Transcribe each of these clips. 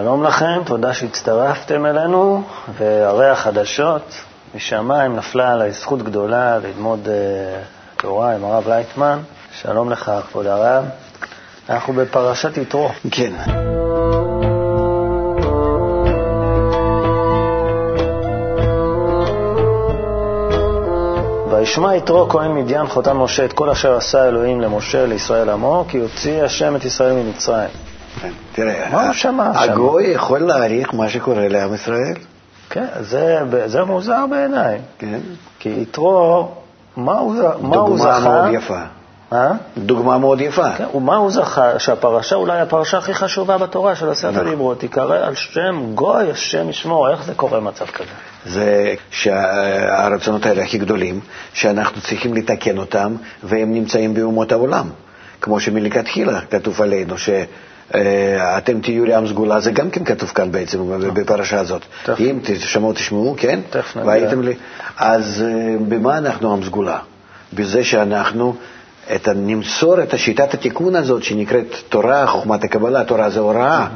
שלום לכם, תודה שהצטרפתם אלינו, והרי החדשות משמיים נפלה עליי זכות גדולה ללמוד uh, תורה עם הרב לייטמן. שלום לך, כבוד הרב. אנחנו בפרשת יתרו. כן. וישמע יתרו כהן מדיין חותן משה את כל אשר עשה אלוהים למשה לישראל עמו, כי הוציא השם את ישראל ממצרים. כן, תראה, מה הוא שמע שם? הגוי יכול להעריך מה שקורה לעם ישראל. כן, זה, זה מוזר בעיניי. כן. כי יתרו, מה הוא, ז- מה הוא דוגמה זכה? מאוד יפה. אה? דוגמה מאוד יפה. כן, ומה הוא זכה? שהפרשה אולי הפרשה הכי חשובה בתורה של עשרת נכון. הדיברות, תיקרא על שם גוי, השם ישמור. איך זה קורה מצב כזה? זה שהרצונות האלה הכי גדולים, שאנחנו צריכים לתקן אותם, והם נמצאים באומות העולם. כמו שמלכתחילה כתוב עלינו, שאתם תהיו לעם סגולה, זה גם כן כתוב כאן בעצם בפרשה הזאת. אם תשמעו תשמעו, כן? תכף נגיע. אז אה, במה אנחנו עם סגולה? בזה שאנחנו את נמסור את שיטת התיקון הזאת שנקראת תורה, חוכמת הקבלה, תורה זה הוראה,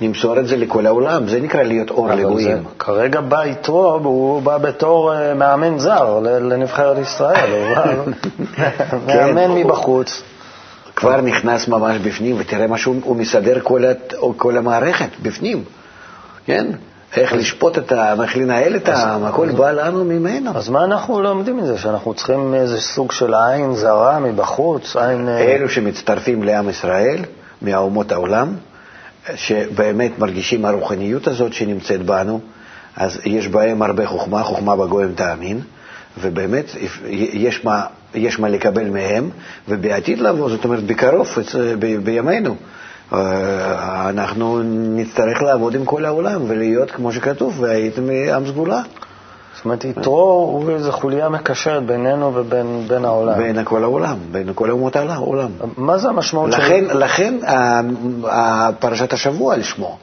נמסור את זה לכל העולם, זה נקרא להיות אור לגויים. כרגע בא יתרו, והוא בא בתור אה, מאמן זר לנבחרת ישראל. הוא כן. מאמן מבחוץ. כבר נכנס ממש בפנים, ותראה מה שהוא הוא מסדר כל, הת- כל המערכת בפנים, כן? איך לשפוט את העם, איך לנהל את העם, הכל בא לנו ממנו. אז מה אנחנו לומדים מזה? שאנחנו צריכים איזה סוג של עין זרה מבחוץ? עין... אה, אלו שמצטרפים לעם ישראל, מאומות העולם, שבאמת מרגישים הרוחניות הזאת שנמצאת בנו, אז יש בהם הרבה חוכמה, חוכמה בגויים תאמין, ובאמת יש מה, יש מה לקבל מהם, ובעתיד לבוא, זאת אומרת בקרוב, ב- בימינו, אה, אנחנו נצטרך לעבוד עם כל העולם ולהיות, כמו שכתוב, והייתם עם סגולה. זאת אומרת, יתרו הוא איזו חוליה מקשרת בינינו ובין בין העולם. בין כל העולם, בין כל אומות העולם. מה זה המשמעות של... לכן, לכן ה- ה- פרשת השבוע על שמו.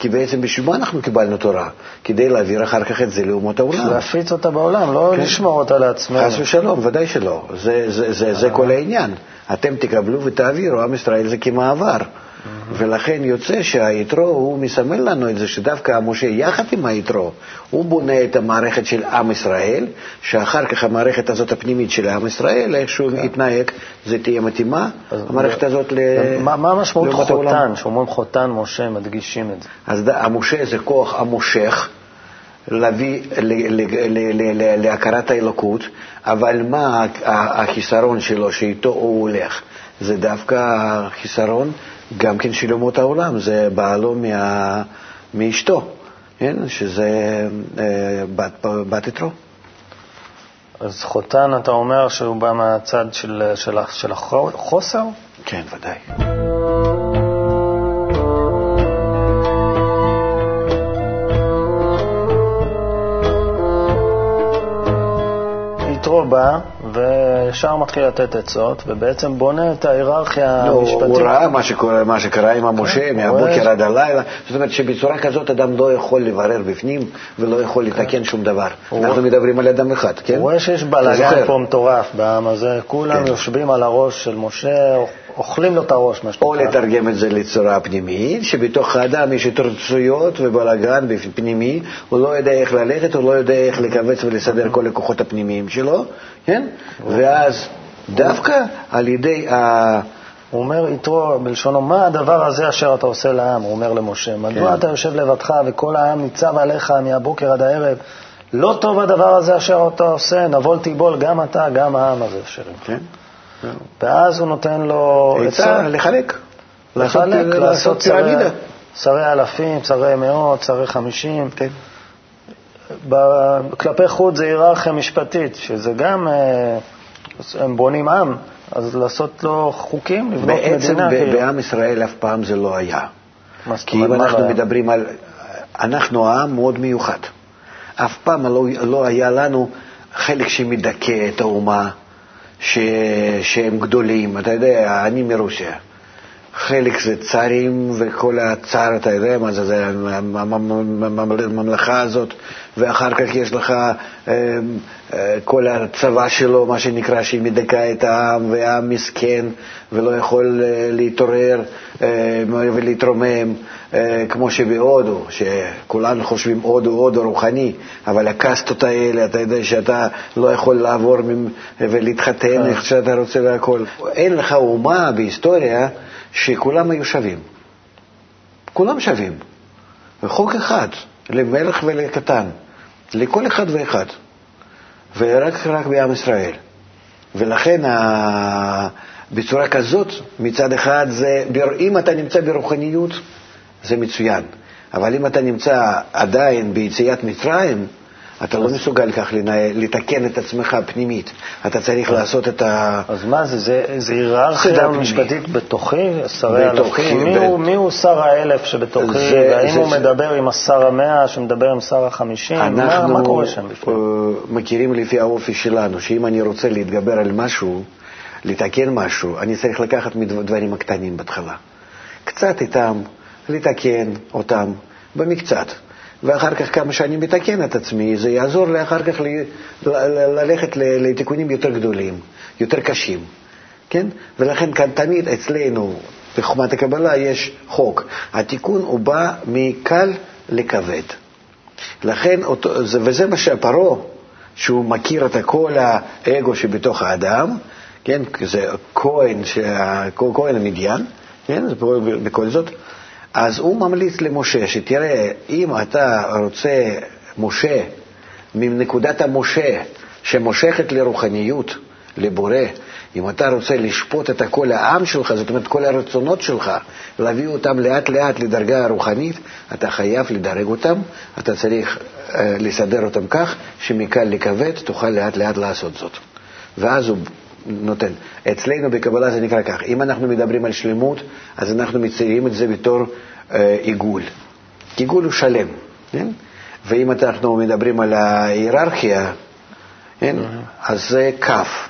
כי בעצם בשביל מה אנחנו קיבלנו תורה? כדי להעביר אחר כך את זה לאומות העולם. להפיץ אותה בעולם, לא כן. לשמור אותה לעצמנו. חס ושלום, ודאי שלא. זה, זה, זה, זה כל העניין. אתם תקבלו ותעבירו, עם ישראל זה כמעבר. ולכן יוצא שהיתרו הוא מסמל לנו את זה שדווקא משה יחד עם היתרו, הוא בונה את המערכת של עם ישראל, שאחר כך המערכת הזאת הפנימית של עם ישראל, איך שהוא יתנהג, זה תהיה מתאימה, המערכת הזאת ל... מה המשמעות. חותן? שאומרים חותן משה, מדגישים את זה. אז המשה זה כוח המושך להביא להכרת האלוקות, אבל מה החיסרון שלו שאיתו הוא הולך? זה דווקא החיסרון גם כן של אומות העולם, זה בעלו מה, מאשתו, כן? שזה אה, בת, בת יתרו. אז חותן, אתה אומר שהוא בא מהצד של, של, של החוסר? כן, ודאי. יתרו בא וישר מתחיל לתת עצות, ובעצם בונה את ההיררכיה לא, המשפטית. הוא ראה מה שקורה, מה שקרה עם המשה כן, מהבוקר. עד הלילה. זאת אומרת שבצורה כזאת אדם לא יכול לברר בפנים ולא יכול לתקן שום דבר. אנחנו מדברים על אדם אחד, כן? הוא רואה שיש בלאגן זוכר? פה מטורף בעם הזה, כולם כן. יושבים על הראש של משה, אוכלים לו את הראש, מה או שנקרא. לתרגם את זה לצורה פנימית, שבתוך האדם יש התרצויות ובלאגן פנימי, הוא לא יודע איך ללכת, הוא לא יודע איך לכווץ ולסדר כל הכוחות הפנימיים שלו, כן? ואז דווקא על ידי ה... הוא אומר יתרו בלשונו, מה הדבר הזה אשר אתה עושה לעם? הוא אומר למשה, מדוע כן. אתה יושב לבדך וכל העם ניצב עליך מהבוקר עד הערב? לא טוב הדבר הזה אשר אתה עושה, נבול תיבול גם אתה, גם העם הזה אשר. כן? ואז הוא נותן לו עצה לחלק. לחלק, לעשות לעשות שרי- פירמידה. שרי אלפים, שרי מאות, שרי חמישים. כן. כלפי חוץ זה היררכיה משפטית, שזה גם, אה, הם בונים עם, אז לעשות לו חוקים, לבנות בעצם מדינה. ב- כאילו. בעם ישראל אף פעם זה לא היה. כי אם אנחנו לא היה? מדברים על... אנחנו עם מאוד מיוחד. אף פעם לא, לא היה לנו חלק שמדכא את האומה, ש, שהם גדולים. אתה יודע, אני מרוסיה. חלק זה צארים וכל הצאר, אתה יודע מה זה, זה הממלכה הזאת, ואחר כך יש לך אה, אה, כל הצבא שלו, מה שנקרא, שהיא מדכאה את העם, והעם מסכן ולא יכול אה, להתעורר ולהתרומם, כמו שבהודו, שכולנו חושבים הודו, הודו רוחני, אבל הקסטות האלה, אתה יודע שאתה לא יכול לעבור ולהתחתן איך שאתה רוצה והכול. אין לך אומה בהיסטוריה שכולם היו שווים. כולם שווים. וחוק אחד, למלך ולקטן, לכל אחד ואחד, ורק רק בעם ישראל. ולכן בצורה כזאת, מצד אחד, זה, אם אתה נמצא ברוחניות, זה מצוין. אבל אם אתה נמצא עדיין ביציאת מצרים, אתה לא מסוגל כך לתקן את עצמך פנימית. אתה צריך לעשות את ה... אז מה זה? זה היררכיה משפטית בתוכי? שרי אלפים? מי הוא שר האלף שבתוכי? והאם הוא מדבר עם השר המאה שמדבר עם שר החמישים? מה קורה שם בפנים? אנחנו מכירים לפי האופי שלנו, שאם אני רוצה להתגבר על משהו, לתקן משהו, אני צריך לקחת מדברים הקטנים בהתחלה. קצת איתם, לתקן אותם במקצת. ואחר כך כמה שאני מתקן את עצמי, זה יעזור לי אחר כך ללכת לתיקונים יותר גדולים, יותר קשים, כן? ולכן כאן תמיד אצלנו בחוכמת הקבלה יש חוק. התיקון הוא בא מקל לכבד. לכן, וזה מה שהפרעה, שהוא מכיר את כל האגו שבתוך האדם, כן? זה כהן, כהן המדיין, כן? זה בכל זאת. אז הוא ממליץ למשה שתראה, אם אתה רוצה משה מנקודת המשה שמושכת לרוחניות, לבורא, אם אתה רוצה לשפוט את כל העם שלך, זאת אומרת כל הרצונות שלך, להביא אותם לאט לאט לדרגה הרוחנית, אתה חייב לדרג אותם, אתה צריך uh, לסדר אותם כך שמקל לכבד תוכל לאט לאט לעשות זאת. ואז הוא נותן. אצלנו בקבלה זה נקרא כך, אם אנחנו מדברים על שלמות, אז אנחנו מציירים את זה בתור אה, עיגול. עיגול הוא שלם, כן? ואם אנחנו מדברים על ההיררכיה, כן? אז זה כף.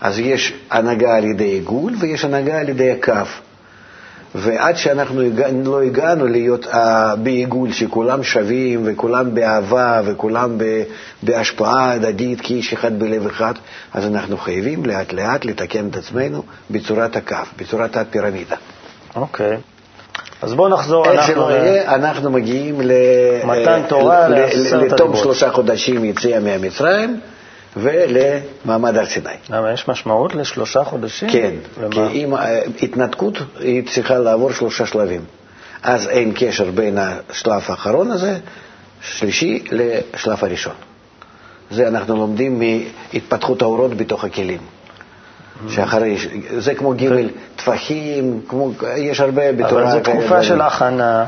אז יש הנהגה על ידי עיגול ויש הנהגה על ידי הכף. ועד שאנחנו לא הגענו להיות בעיגול שכולם שווים וכולם באהבה וכולם בהשפעה הדדית כאיש אחד בלב אחד, אז אנחנו חייבים לאט לאט לתקן את עצמנו בצורת הכף, בצורת הפירמידה. אוקיי. Okay. אז בואו נחזור, איך שלא יהיה, אנחנו מגיעים מתן תורה לתום שלושה חודשים יציאה מהמצרים. ולמעמד הר סיני. למה, יש משמעות לשלושה חודשים? כן, כי אם אה, התנתקות, היא צריכה לעבור שלושה שלבים. אז אין קשר בין השלב האחרון הזה, שלישי, לשלב הראשון. זה אנחנו לומדים מהתפתחות האורות בתוך הכלים. שאחרי, זה כמו ג' טפחים, כמו, יש הרבה בתורה. אבל זו תקופה של הכנה,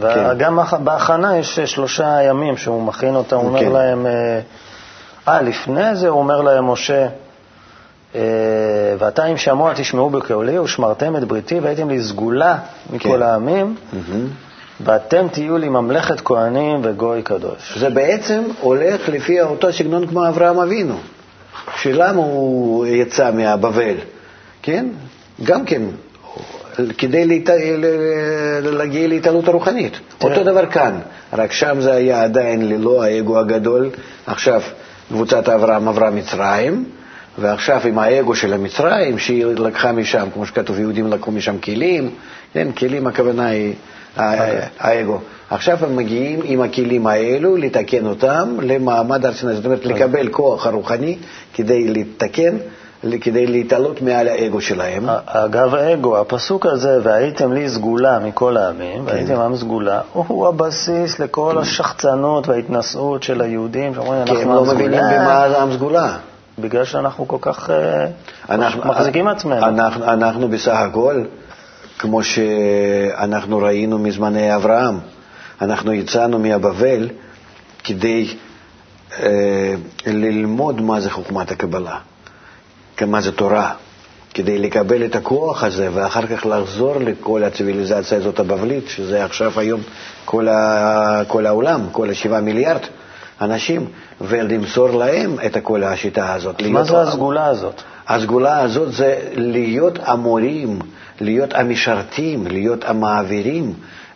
וגם כן. בהכנה יש שלושה ימים שהוא מכין אותם, הוא אומר כן. להם... אה, לפני זה הוא אומר להם, משה, אה, ועתה אם שמוע תשמעו בקולי ושמרתם את בריתי והייתם לי סגולה מכל כן. העמים, ואתם תהיו לי ממלכת כהנים וגוי קדוש. זה בעצם הולך לפי אותו סגנון כמו אברהם אבינו, שלמה הוא יצא מהבבל, כן? גם כן, כדי להת... להגיע להתעלות הרוחנית. אותו דבר כאן, רק שם זה היה עדיין ללא האגו הגדול. עכשיו, קבוצת אברהם עברה מצרים, ועכשיו עם האגו של המצרים, שהיא לקחה משם, כמו שכתוב, יהודים לקחו משם כלים, כן, כלים הכוונה היא האגו. עכשיו הם מגיעים עם הכלים האלו לתקן אותם למעמד הר סיני, זאת אומרת לקבל כוח הרוחני כדי לתקן כדי להתעלות מעל האגו שלהם. אגב האגו, הפסוק הזה, והייתם לי סגולה מכל העמים, כן. והייתם עם סגולה, הוא הבסיס לכל השחצנות וההתנשאות של היהודים, שאומרים, אנחנו עם סגולה. כי הם לא מבינים במה עם סגולה. בגלל שאנחנו כל כך אה, אנחנו, מחזיקים מעצמנו. אנחנו, אנחנו בסך הכל, כמו שאנחנו ראינו מזמני אברהם, אנחנו יצאנו מהבבל כדי אה, ללמוד מה זה חוכמת הקבלה. מה זה תורה, כדי לקבל את הכוח הזה ואחר כך לחזור לכל הציוויליזציה הזאת הבבלית, שזה עכשיו היום כל, ה, כל העולם, כל השבעה מיליארד אנשים, ולמסור להם את כל השיטה הזאת. מה זה הסגולה הזאת? הסגולה הזאת זה להיות המורים, להיות המשרתים, להיות המעבירים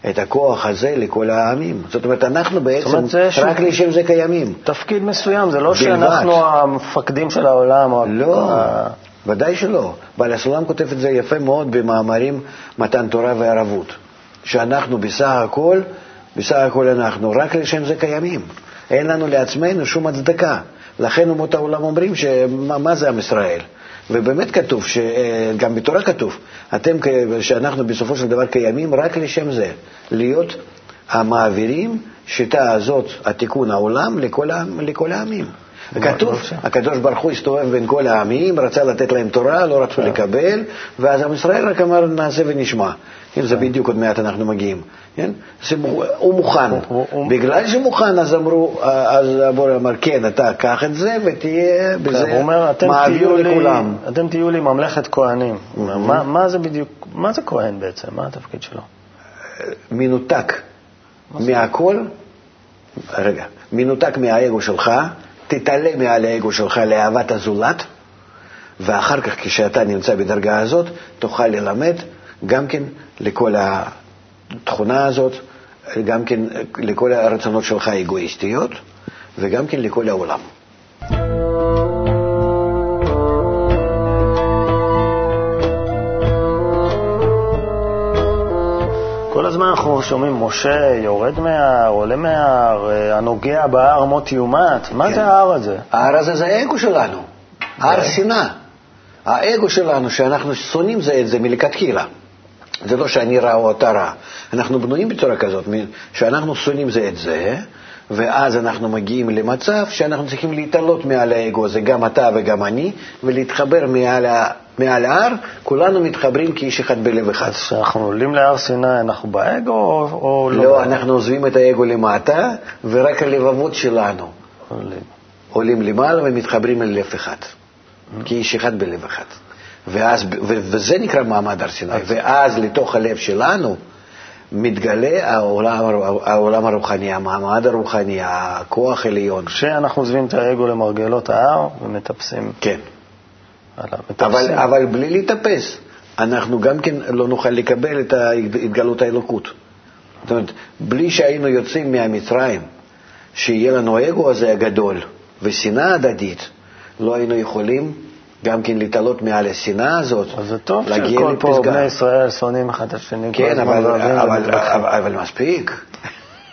את הכוח הזה לכל העמים. זאת אומרת, אנחנו בעצם אומרת, רק לשם זה קיימים. תפקיד מסוים, זה לא בלבד. שאנחנו המפקדים של העולם. לא, ה- ודאי שלא. בעל הסולם כותב את זה יפה מאוד במאמרים מתן תורה וערבות, שאנחנו בסך הכל, בסך הכל אנחנו רק לשם זה קיימים. אין לנו לעצמנו שום הצדקה. לכן אומות העולם אומרים שמה מה זה עם ישראל? ובאמת כתוב, ש- אה, גם בתורה כתוב, אתם, שאנחנו בסופו של דבר קיימים רק לשם זה, להיות המעבירים שיטה הזאת, התיקון העולם, לכל, לכל העמים. כתוב, הקדוש ברוך הוא הסתובב בין כל העמים, רצה לתת להם תורה, לא רצו לקבל, ואז עם ישראל רק אמר נעשה ונשמע. כן, זה בדיוק עוד מעט אנחנו מגיעים. כן? זה הוא מוכן. בגלל שמוכן, אז אמרו, אז הבורא אמר, כן, אתה קח את זה ותהיה כן, בזה אומר, אתם מעביר לכולם. אתם תהיו לי ממלכת כהנים. מה, מה זה בדיוק, מה זה כהן בעצם? מה התפקיד שלו? מנותק מהכל, רגע, מנותק מהאגו שלך, תתעלה מעל האגו שלך לאהבת הזולת, ואחר כך כשאתה נמצא בדרגה הזאת, תוכל ללמד גם כן לכל התכונה הזאת, גם כן לכל הרצונות שלך האגואיסטיות, וגם כן לכל העולם. כל הזמן אנחנו שומעים, משה יורד מההר, עולה מההר, אה, הנוגע בהר מות יומת. מה כן. זה ההר הזה? ההר הזה זה האגו שלנו, הר שנאה. האגו שלנו, שאנחנו שונאים זה את זה מלכתחילה. זה לא שאני רע או אתה רע. אנחנו בנויים בצורה כזאת, שאנחנו שונאים זה את זה, ואז אנחנו מגיעים למצב שאנחנו צריכים להתעלות מעל האגו הזה, גם אתה וגם אני, ולהתחבר מעל, ה- מעל ההר, כולנו מתחברים כאיש אחד בלב אחד. אז כשאנחנו עולים להר סיני, אנחנו באגו או, או לא? לא? אנחנו עוזבים את האגו למטה, ורק הלבבות שלנו עולים. עולים למעלה ומתחברים אל לב אחד, כאיש אחד בלב אחד. ואז, ו- וזה נקרא מעמד הר סיני. ואז לתוך הלב שלנו מתגלה העולם, העולם הרוחני, המעמד הרוחני, הכוח העליון. כשאנחנו עוזבים את האגו למרגלות ההר ומטפסים כן. עליו. אבל. אבל בלי להתאפס, אנחנו גם כן לא נוכל לקבל את התגלות האלוקות. זאת אומרת, בלי שהיינו יוצאים מהמצרים, שיהיה לנו האגו הזה הגדול ושנאה הדדית, לא היינו יכולים גם כן להתעלות מעל השנאה הזאת, אז זה טוב שכל פה לפסגה. בני ישראל שונאים אחד את השני. כן, אבל, אבל, ומתווכחים. אבל, אבל מספיק.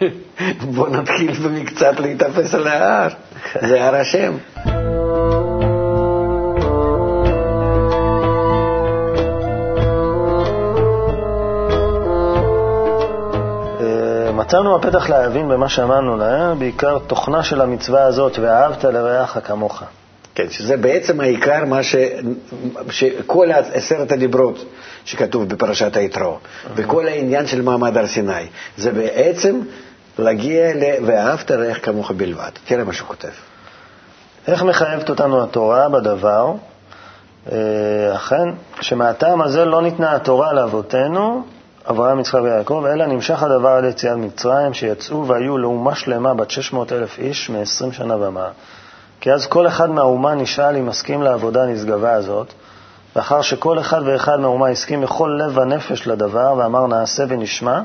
בוא נתחיל במקצת להתאפס על ההר, זה הר השם. אה, מצאנו בפתח להבין במה שאמרנו להם, בעיקר תוכנה של המצווה הזאת, ואהבת לרעך כמוך. כן, שזה בעצם העיקר מה ש... שכל עשרת הדיברות שכתוב בפרשת היתרו, וכל העניין של מעמד הר סיני, זה בעצם להגיע ל... ואהבת רעך כמוך בלבד. תראה מה שהוא כותב. איך מחייבת אותנו התורה בדבר? אה, אכן, שמהטעם הזה לא ניתנה התורה לאבותינו, אברהם, יצחק ויעקב, אלא נמשך הדבר על יציאת מצרים, שיצאו והיו לאומה שלמה בת 600 אלף איש מ-20 שנה ומעלה. כי אז כל אחד מהאומה נשאל אם מסכים לעבודה הנשגבה הזאת, לאחר שכל אחד ואחד מהאומה הסכים בכל לב ונפש לדבר, ואמר נעשה ונשמע,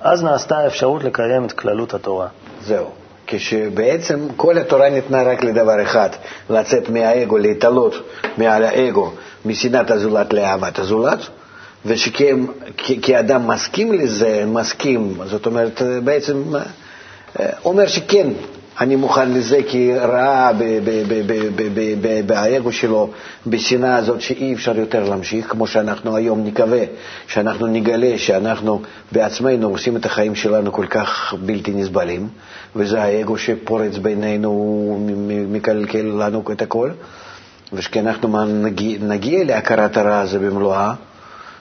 אז נעשתה האפשרות לקיים את כללות התורה. זהו. כשבעצם כל התורה ניתנה רק לדבר אחד, לצאת מהאגו, להתעלות מעל האגו, משנאת הזולת לאהבת הזולת, וכאדם מסכים לזה, מסכים, זאת אומרת, בעצם אה, אומר שכן, אני מוכן לזה כי ראה באגו שלו, בשנאה הזאת שאי אפשר יותר להמשיך, כמו שאנחנו היום נקווה, שאנחנו נגלה שאנחנו בעצמנו עושים את החיים שלנו כל כך בלתי נסבלים, וזה האגו שפורץ בינינו, מקלקל לנו את הכל, וכשאנחנו נגיע להכרת הרע הזה במלואה,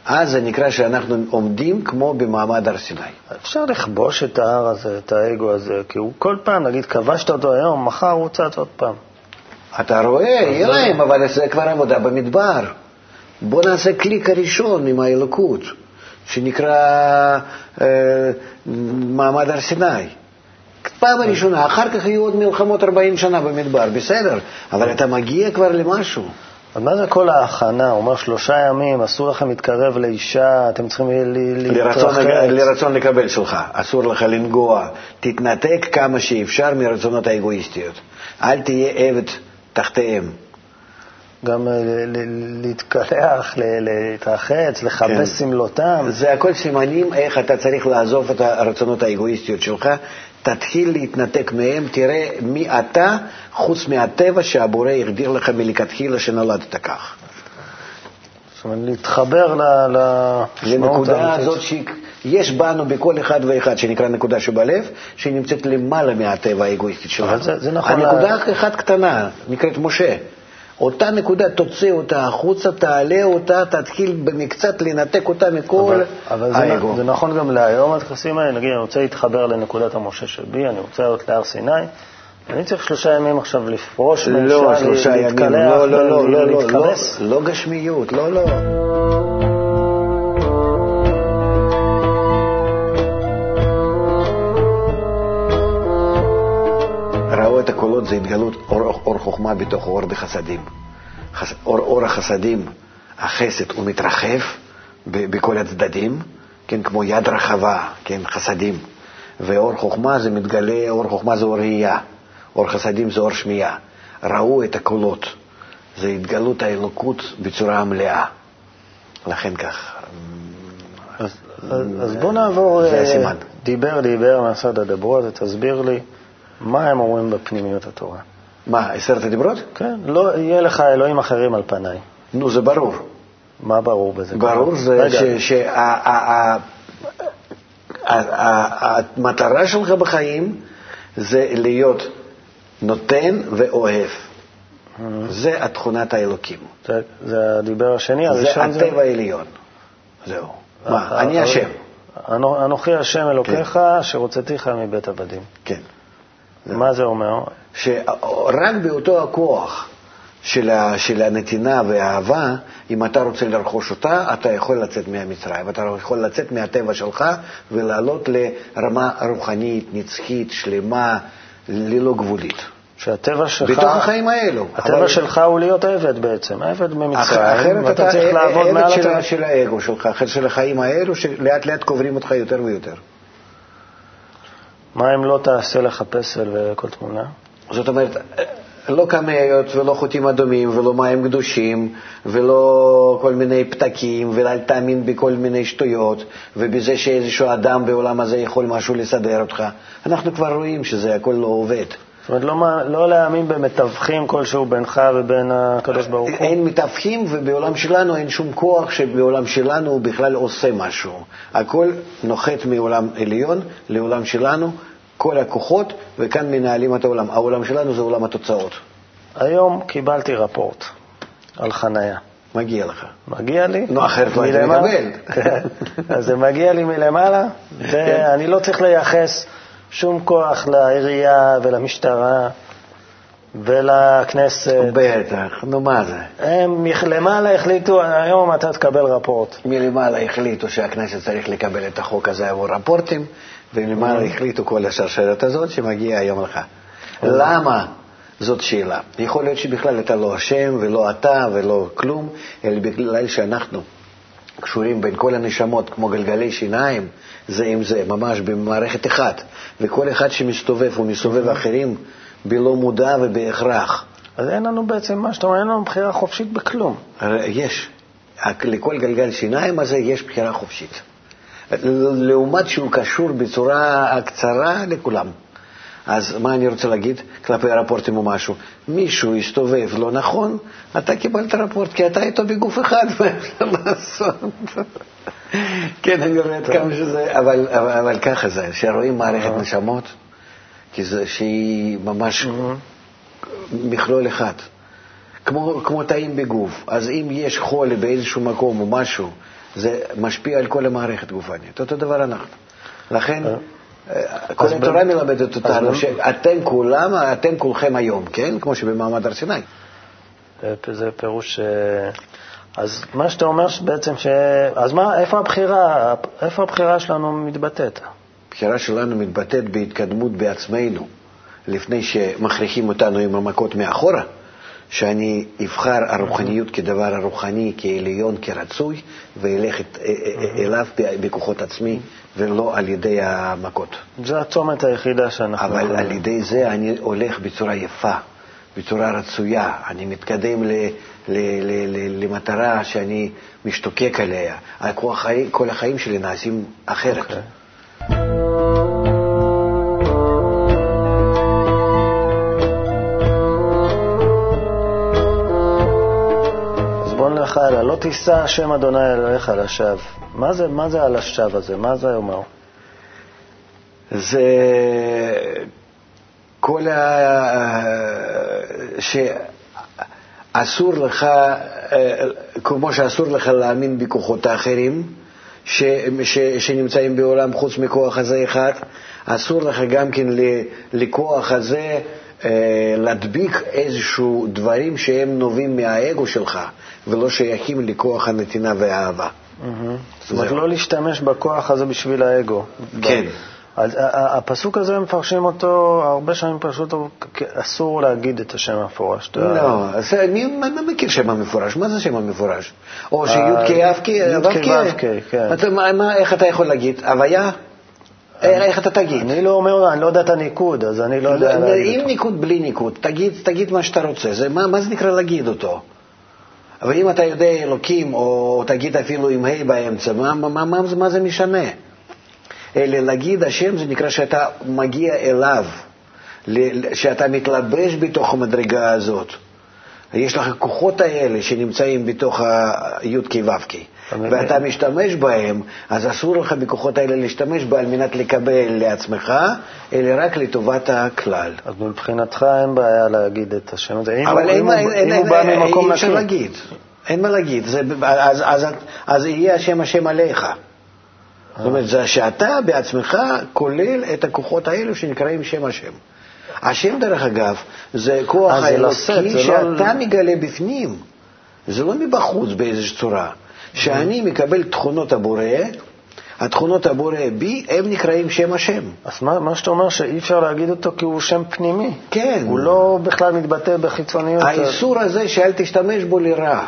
אז זה נקרא שאנחנו עומדים כמו במעמד הר סיני. אפשר לכבוש את ההר הזה, את האגו הזה, כי הוא כל פעם, נגיד, כבשת אותו היום, מחר הוא צץ עוד פעם. אתה רואה, יהיה להם, אבל זה כבר עבודה במדבר. בוא נעשה קליק הראשון עם האלוקות, שנקרא אה, מעמד הר סיני. פעם ראשונה, אחר כך יהיו עוד מלחמות 40 שנה במדבר, בסדר, אבל אתה מגיע כבר למשהו. אז מה זה כל ההכנה? הוא אומר שלושה ימים, אסור לכם להתקרב לאישה, אתם צריכים להתרחץ. לרצון לקבל שלך, אסור לך לנגוע. תתנתק כמה שאפשר מרצונות האגואיסטיות. אל תהיה עבד תחתיהם. גם אה, להתקלח, להתרחץ, לכבס. כן. זה הכל סימנים איך אתה צריך לעזוב את הרצונות האגואיסטיות שלך. תתחיל להתנתק מהם, תראה מי אתה, חוץ מהטבע שהבורא הגדיר לך מלכתחילה שנולדת כך. זאת אומרת, להתחבר לנקודה הזאת שיש בנו בכל אחד ואחד, שנקרא נקודה שבלב, שנמצאת למעלה מהטבע האגואיסטית שלנו. זה, זה נכון. הנקודה אחת קטנה, נקראת משה. אותה נקודה, תוציא אותה החוצה, תעלה אותה, תתחיל במקצת לנתק אותה מכל אבל, אבל האגו. זה, זה נכון גם להיום הטקסים האלה, נגיד, אני רוצה להתחבר לנקודת המשה שבי, אני רוצה לעלות להר סיני, אני צריך שלושה ימים עכשיו לפרוש לא, שלושה ימים, לא, לא, לא, לא, לא, לא, לא גשמיות, לא, לא. ראו את הקולות זה התגלות חוכמה בתוך אור בחסדים. חס, אור, אור החסדים, החסד, הוא מתרחב בכל הצדדים, כן, כמו יד רחבה, כן, חסדים. ואור חוכמה זה מתגלה, אור חוכמה זה אור ראייה, אור חסדים זה אור שמיעה. ראו את הקולות, זה התגלות האלוקות בצורה מלאה. לכן כך. אז, אז בוא נעבור, זה הסימן. דיבר דיבר מהסוד הדברו, אז תסביר לי מה הם אומרים בפנימיות התורה. מה, עשרת הדיברות? כן, לא יהיה לך אלוהים אחרים על פניי. נו, זה ברור. מה ברור בזה? ברור זה שהמטרה שלך בחיים זה להיות נותן ואוהב. Mm-hmm. זה התכונת האלוקים. זה הדיבר השני, הראשון זה... זה הטבע העליון. זהו. מה, אני השם. אנוכי השם אלוקיך, כן. שרוצתיך מבית עבדים. כן. מה זה אומר? שרק באותו הכוח של, ה, של הנתינה והאהבה, אם אתה רוצה לרכוש אותה, אתה יכול לצאת מהמצרים, אתה יכול לצאת מהטבע שלך ולעלות לרמה רוחנית, נצחית, שלמה, ללא גבולית. שהטבע שלך... בתוך החיים האלו. הטבע אבל... שלך הוא להיות עבד בעצם, עבד ממצרים, ואתה צריך לעבוד מעל הטבע. עבד של האגו שלך, אחרת של החיים האלו, שלאט לאט קוברים אותך יותר ויותר. מה אם לא תעשה לך פסל וכל תמונה? זאת אומרת, לא קמיות ולא חוטים אדומים ולא מים קדושים ולא כל מיני פתקים ואל תאמין בכל מיני שטויות ובזה שאיזשהו אדם בעולם הזה יכול משהו לסדר אותך. אנחנו כבר רואים שזה הכל לא עובד. זאת אומרת, לא, לא להאמין במתווכים כלשהו בינך ובין הקדוש ברוך הוא? אין מתווכים, ובעולם שלנו אין שום כוח שבעולם שלנו הוא בכלל עושה משהו. הכל נוחת מעולם עליון לעולם שלנו, כל הכוחות, וכאן מנהלים את העולם. העולם שלנו זה עולם התוצאות. היום קיבלתי רפורט על חנייה. מגיע לך. מגיע לי. נו, אחרת לא היית מקבל. אז זה מגיע לי מלמעלה. ואני לא צריך לייחס שום כוח לעירייה ולמשטרה ולכנסת. בטח, נו מה זה? הם מלמעלה החליטו, היום אתה תקבל רפורט. מלמעלה החליטו שהכנסת צריך לקבל את החוק הזה עבור רפורטים, ולמעלה החליטו כל השרשרת הזאת שמגיעה היום לך. למה? זאת שאלה. יכול להיות שבכלל אתה לא אשם ולא אתה ולא כלום, אלא בגלל שאנחנו קשורים בין כל הנשמות כמו גלגלי שיניים זה עם זה, ממש במערכת אחת, וכל אחד שמסתובב הוא מסתובב אחרים בלא מודע ובהכרח. אז אין לנו בעצם, מה שאתה אומר, אין לנו בחירה חופשית בכלום. יש. לכל גלגל שיניים הזה יש בחירה חופשית. לעומת שהוא קשור בצורה קצרה לכולם. אז מה אני רוצה להגיד כלפי הרפורטים או משהו? מישהו הסתובב לא נכון, אתה קיבלת רפורט, כי אתה איתו בגוף אחד, מה אפשר לעשות? כן, אני רואה עד כמה שזה, אבל, אבל, אבל ככה זה, שרואים מערכת נשמות, כי זה שהיא ממש מכלול אחד. כמו, כמו תאים בגוף, אז אם יש חולי באיזשהו מקום או משהו, זה משפיע על כל המערכת גופנית. אותו דבר אנחנו. לכן, אה. אה, כל התורה מלמדת אותנו שאתם כולם, אתם כולכם היום, כן? כמו שבמעמד הר סיני. זה פירוש... אה, אז מה שאתה אומר בעצם, ש... אז מה, איפה הבחירה, איפה הבחירה שלנו מתבטאת? הבחירה שלנו מתבטאת בהתקדמות בעצמנו, לפני שמכריחים אותנו עם המכות מאחורה, שאני אבחר הרוחניות כדבר הרוחני, כעליון, כרצוי, ואלך את, אה, אה, אליו בכוחות עצמי, ולא על ידי המכות. זה הצומת היחידה שאנחנו... אבל. על ידי זה אני הולך בצורה יפה, בצורה רצויה. אני מתקדם ל, ל, ל, ל, למטרה שאני משתוקק עליה. כל החיים שלי נעשים אחרת. Okay. לא תישא השם אדוני אלוהיך לשווא. מה זה, מה זה על השווא הזה? מה זה אומר? זה כל ה... שאסור לך, כמו שאסור לך להאמין בכוחות האחרים ש... ש... שנמצאים בעולם חוץ מכוח הזה אחד, אסור לך גם כן לכוח הזה אה, להדביק איזשהו דברים שהם נובעים מהאגו שלך ולא שייכים לכוח הנתינה והאהבה. זאת אומרת, לא להשתמש בכוח הזה בשביל האגו. כן. אז הפסוק הזה, מפרשים אותו, הרבה שנים פרשו אותו, אסור להגיד את השם המפורש. לא, אני מכיר שם המפורש, מה זה שם המפורש? או שי"ק א"ק, ו"ק, כן. איך אתה יכול להגיד? הוויה? איך אתה תגיד? אני לא אומר, אני לא יודע את הניקוד, אז אני לא יודע לא, להגיד. עם ניקוד, בלי ניקוד, תגיד, תגיד מה שאתה רוצה. זה, מה, מה זה נקרא להגיד אותו? אבל אם אתה יודע אלוקים, או תגיד אפילו עם ה' באמצע, מה, מה, מה, מה זה משנה? אלא להגיד השם זה נקרא שאתה מגיע אליו, שאתה מתלבש בתוך המדרגה הזאת. יש לך כוחות האלה שנמצאים בתוך הי"ק ו"ק. ואתה משתמש בהם, אז אסור לך בכוחות האלה להשתמש בה על מנת לקבל לעצמך, אלא רק לטובת הכלל. אז מבחינתך אין בעיה להגיד את השם הזה. אבל אם, הוא, בא ממקום נקי. אין מה להגיד. זה, אז, אז, אז, אז יהיה השם השם עליך. זאת אומרת, זה שאתה בעצמך כולל את הכוחות האלו שנקראים שם השם. השם, דרך אגב, זה כוח האלוקי שאתה לא... מגלה בפנים. זה לא מבחוץ באיזושהי צורה. שאני מקבל תכונות הבורא, התכונות הבורא בי, הם נקראים שם השם. אז מה, מה שאתה אומר שאי אפשר להגיד אותו כי הוא שם פנימי. כן. הוא לא בכלל מתבטא בחיצוניות. האיסור הזה שאל תשתמש בו לרע,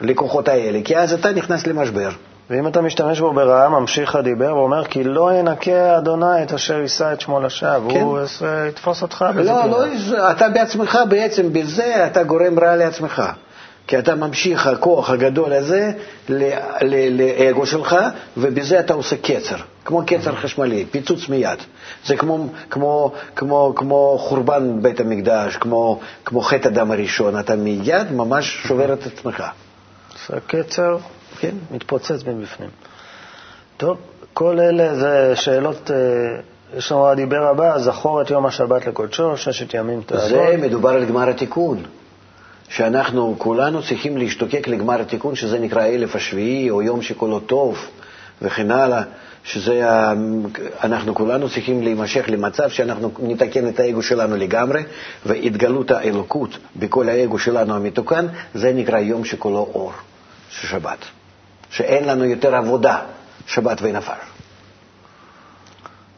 לכוחות האלה, כי אז אתה נכנס למשבר. ואם אתה משתמש בו ברעה, ממשיך הדיבר ואומר, כי לא ינקה אדוני את אשר יישא את שמו לשווא, כן. הוא יתפוס אותך. לא, לא, אתה בעצמך בעצם, בזה אתה גורם רע לעצמך. כי אתה ממשיך הכוח הגדול הזה לאגו שלך, ובזה אתה עושה קצר, כמו קצר חשמלי, פיצוץ מיד. זה כמו, כמו, כמו, כמו חורבן בית המקדש, כמו, כמו חטא הדם הראשון, אתה מיד ממש שובר את עצמך. עושה קצר, כן, מתפוצץ מבפנים. טוב, כל אלה זה שאלות, אה, יש לנו הדיבר הבא, זכור את יום השבת לקודשו, ששת ימים תעבוד. זה מדובר על גמר התיקון. שאנחנו כולנו צריכים להשתוקק לגמר התיקון, שזה נקרא אלף השביעי, או יום שכולו טוב, וכן הלאה, שזה, אנחנו כולנו צריכים להימשך למצב שאנחנו נתקן את האגו שלנו לגמרי, והתגלות האלוקות בכל האגו שלנו המתוקן, זה נקרא יום שכולו אור, שבת. שאין לנו יותר עבודה, שבת ונפל.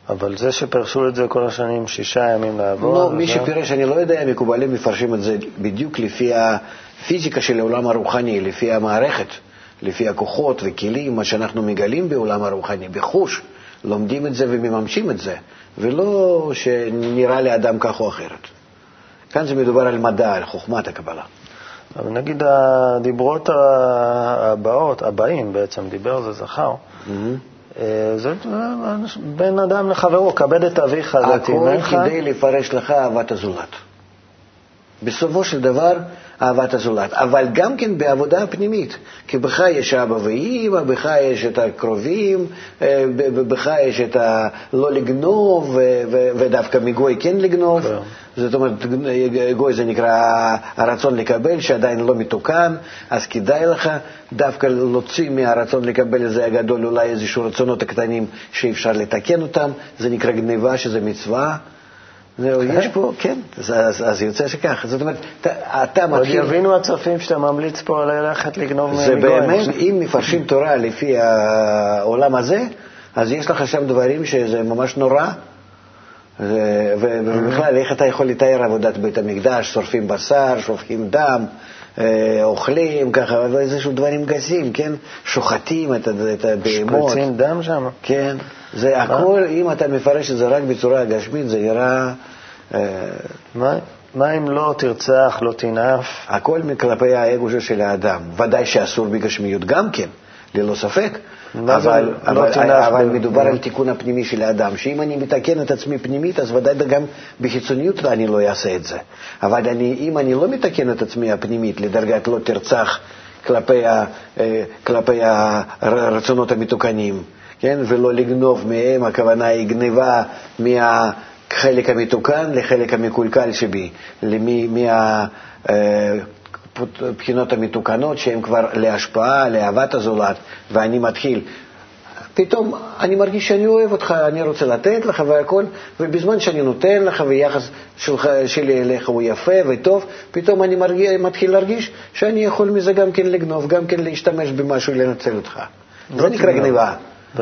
אבל זה שפרשו את זה כל השנים שישה ימים לעבוד... לא, מי שפירש, אני לא יודע, מקובלים מפרשים את זה בדיוק לפי הפיזיקה של העולם הרוחני, לפי המערכת, לפי הכוחות וכלים, מה שאנחנו מגלים בעולם הרוחני, בחוש, לומדים את זה ומממשים את זה, ולא שנראה לאדם כך או אחרת. כאן זה מדובר על מדע, על חוכמת הקבלה. אבל נגיד הדיברות הבאות, הבאים בעצם, דיבר זה זכר, mm-hmm. אה, זה בין אדם לחברו, כבד את אביך, זה תימך. הכל כדי לפרש לך אהבת הזולת. בסופו של דבר, אהבת הזולת, אבל גם כן בעבודה הפנימית, כי בך יש אבא ואימא, בך יש את הקרובים, אה, בך יש את הלא לגנוב, ודווקא מגוי כן לגנוב. כן. זאת אומרת, גוי זה נקרא הרצון לקבל, שעדיין לא מתוקן, אז כדאי לך דווקא להוציא מהרצון לקבל איזה הגדול אולי איזשהו רצונות הקטנים שאפשר לתקן אותם, זה נקרא גניבה, שזה מצווה. זהו. יש פה, כן, אז, אז, אז יוצא שכך. זאת אומרת, אתה, אתה מתחיל... עוד יבינו הצופים שאתה ממליץ פה ללכת לגנוב מגויים. זה באמת, אם מפרשים תורה לפי העולם הזה, אז יש לך שם דברים שזה ממש נורא, ובכלל, איך אתה יכול לתאר עבודת בית המקדש? שורפים בשר, שופכים דם, אה, אוכלים ככה, ואיזשהו דברים גסים, כן? שוחטים את הבהמות. שפריצים דם שם? כן, זה הכל, אם אתה מפרש את זה רק בצורה גשמית, זה נראה... אה, מה, מה אם לא תרצח, לא תנאף? הכל כלפי האגו של האדם. ודאי שאסור בגשמיות גם כן, ללא ספק. זה אבל, לא אבל, אבל מדובר על תיקון הפנימי של האדם, שאם אני מתקן את עצמי פנימית, אז ודאי גם בחיצוניות אני לא אעשה את זה. אבל אני, אם אני לא מתקן את עצמי הפנימית לדרגת לא תרצח כלפי, ה, אה, כלפי הרצונות המתוקנים, כן? ולא לגנוב מהם, הכוונה היא גניבה מהחלק המתוקן לחלק המקולקל שבי, למי- מה... אה, הבחינות המתוקנות שהן כבר להשפעה, לאהבת הזולת, ואני מתחיל. פתאום אני מרגיש שאני אוהב אותך, אני רוצה לתת לך והכל, ובזמן שאני נותן לך ויחס שלך, שלי אליך הוא יפה וטוב, פתאום אני מרגיש, מתחיל להרגיש שאני יכול מזה גם כן לגנוב, גם כן להשתמש במשהו, לנצל אותך. זה נקרא. גניבה.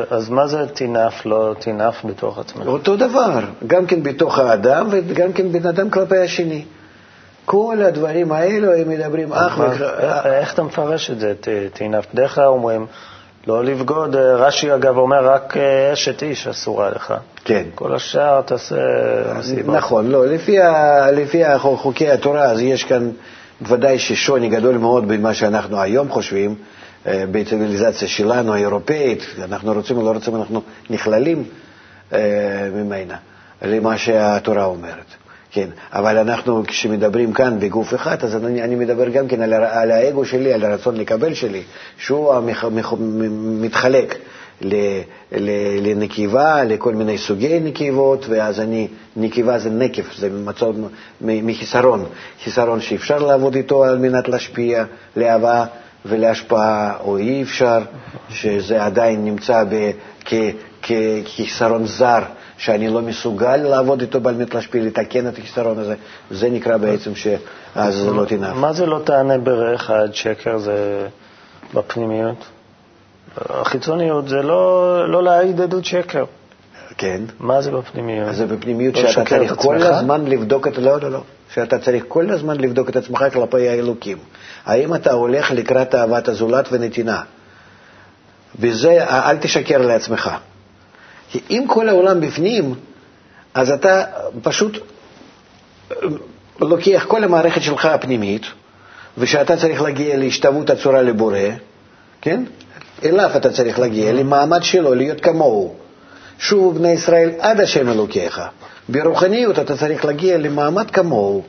אז מה זה תנאף, לא תנאף בתוך עצמך? אותו דבר, גם כן בתוך האדם וגם כן בן אדם כלפי השני. כל הדברים האלו הם מדברים אך מה- ורק... איך- איך אתה מפרש את זה, ת- תנאף? בדרך כלל אומרים לא לבגוד, אה, רש"י אגב אומר רק אה, אשת איש אסורה לך. כן. כל השאר תעשה מסיבות. נכון, לא, לפי, לפי חוקי התורה, אז יש כאן ודאי ששוני גדול מאוד בין מה שאנחנו היום חושבים, אה, בציוויליזציה שלנו, האירופאית, אנחנו רוצים או לא רוצים, אנחנו נכללים אה, ממנה, למה שהתורה אומרת. כן, אבל אנחנו, כשמדברים כאן בגוף אחד, אז אני, אני מדבר גם כן על, על האגו שלי, על הרצון לקבל שלי, שהוא המח, מח, מתחלק ל, ל, לנקבה, לכל מיני סוגי נקבות, ואז אני, נקבה זה נקב, זה מצב מחיסרון, חיסרון שאפשר לעבוד איתו על מנת להשפיע, לאהבה ולהשפעה, או אי אפשר, שזה עדיין נמצא כחיסרון זר, שאני לא מסוגל לעבוד איתו על מנת להשפיע, לתקן את החיסרון הזה, זה נקרא בעצם שאז זה לא תנאף. מה זה לא תענה ברך עד שקר זה בפנימיות? החיצוניות זה לא, לא להעיד עדות שקר. כן. מה זה בפנימיות? זה בפנימיות לא שאתה צריך כל? הזמן לבדוק את... לא, לא, לא. שאתה צריך כל הזמן לבדוק את עצמך כלפי האלוקים. האם אתה הולך לקראת אהבת הזולת ונתינה? בזה אל תשקר לעצמך. כי אם כל העולם בפנים, אז אתה פשוט אה, לוקח כל המערכת שלך הפנימית, ושאתה צריך להגיע להשתוות הצורה לבורא, כן? אליו אתה צריך להגיע, למעמד שלו, להיות כמוהו. שובו בני ישראל עד השם אלוקיך. ברוחניות אתה צריך להגיע למעמד כמוהו.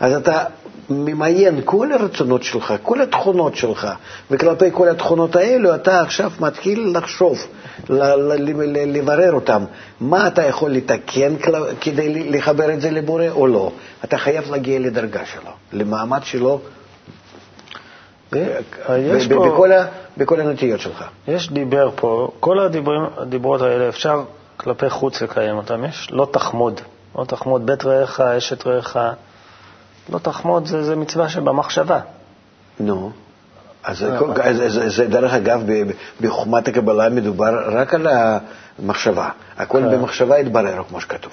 אז אתה ממיין כל הרצונות שלך, כל התכונות שלך, וכלפי כל התכונות האלו אתה עכשיו מתחיל לחשוב, ל- ל- ל- לברר אותם. מה אתה יכול לתקן כדי לחבר את זה לבורא או לא. אתה חייב להגיע לדרגה שלו, למעמד שלו, יש ב- ב- פה- בכל ה- בכל הנטיות שלך. יש דיבר פה, כל הדיבורים, הדיברות האלה אפשר כלפי חוץ לקיים אותם. יש לא תחמוד, לא תחמוד בית רעך, אשת רעך. לא תחמוד זה, זה מצווה שבמחשבה. נו. אז זה, זה, זה, זה דרך אגב, ב- ב- בחוכמת הקבלה מדובר רק על המחשבה. הכל כן. במחשבה יתברר, כמו שכתוב.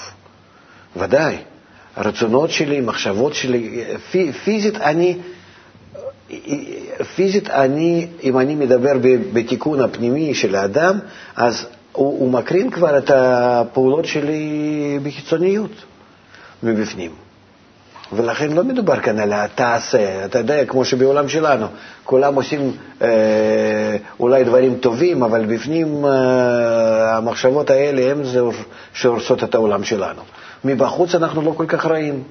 ודאי. הרצונות שלי, מחשבות שלי, פי- פיזית אני, פיזית אני, אם אני מדבר ב- בתיקון הפנימי של האדם, אז הוא, הוא מקרין כבר את הפעולות שלי בחיצוניות, מבפנים. ולכן לא מדובר כאן על התעשה, אתה יודע, כמו שבעולם שלנו, כולם עושים אה, אולי דברים טובים, אבל בפנים אה, המחשבות האלה הן זה שהורסות את העולם שלנו. מבחוץ אנחנו לא כל כך רעים.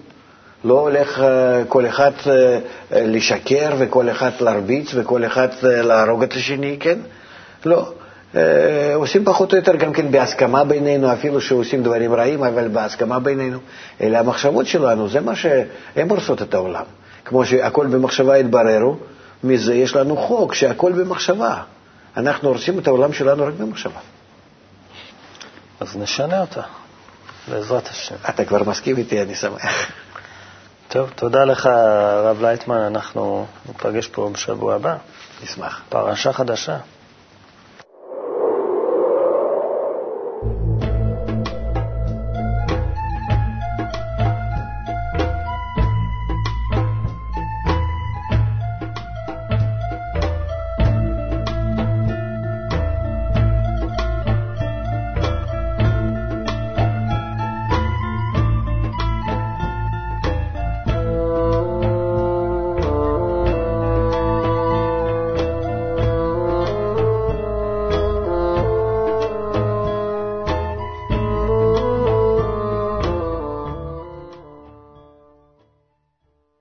לא הולך אה, כל אחד אה, לשקר וכל אחד להרביץ וכל אחד אה, להרוג את השני, כן? לא. אה, עושים פחות או יותר גם כן בהסכמה בינינו, אפילו שעושים דברים רעים, אבל בהסכמה בינינו. אלה המחשבות שלנו, זה מה שהן הורסות את העולם. כמו שהכל במחשבה יתבררו, מזה יש לנו חוק שהכל במחשבה. אנחנו הורסים את העולם שלנו רק במחשבה. אז נשנה אותה, בעזרת השם. אתה כבר מסכים איתי, אני שמח. טוב, תודה לך, הרב לייטמן. אנחנו ניפגש פה בשבוע הבא. נשמח. פרשה חדשה.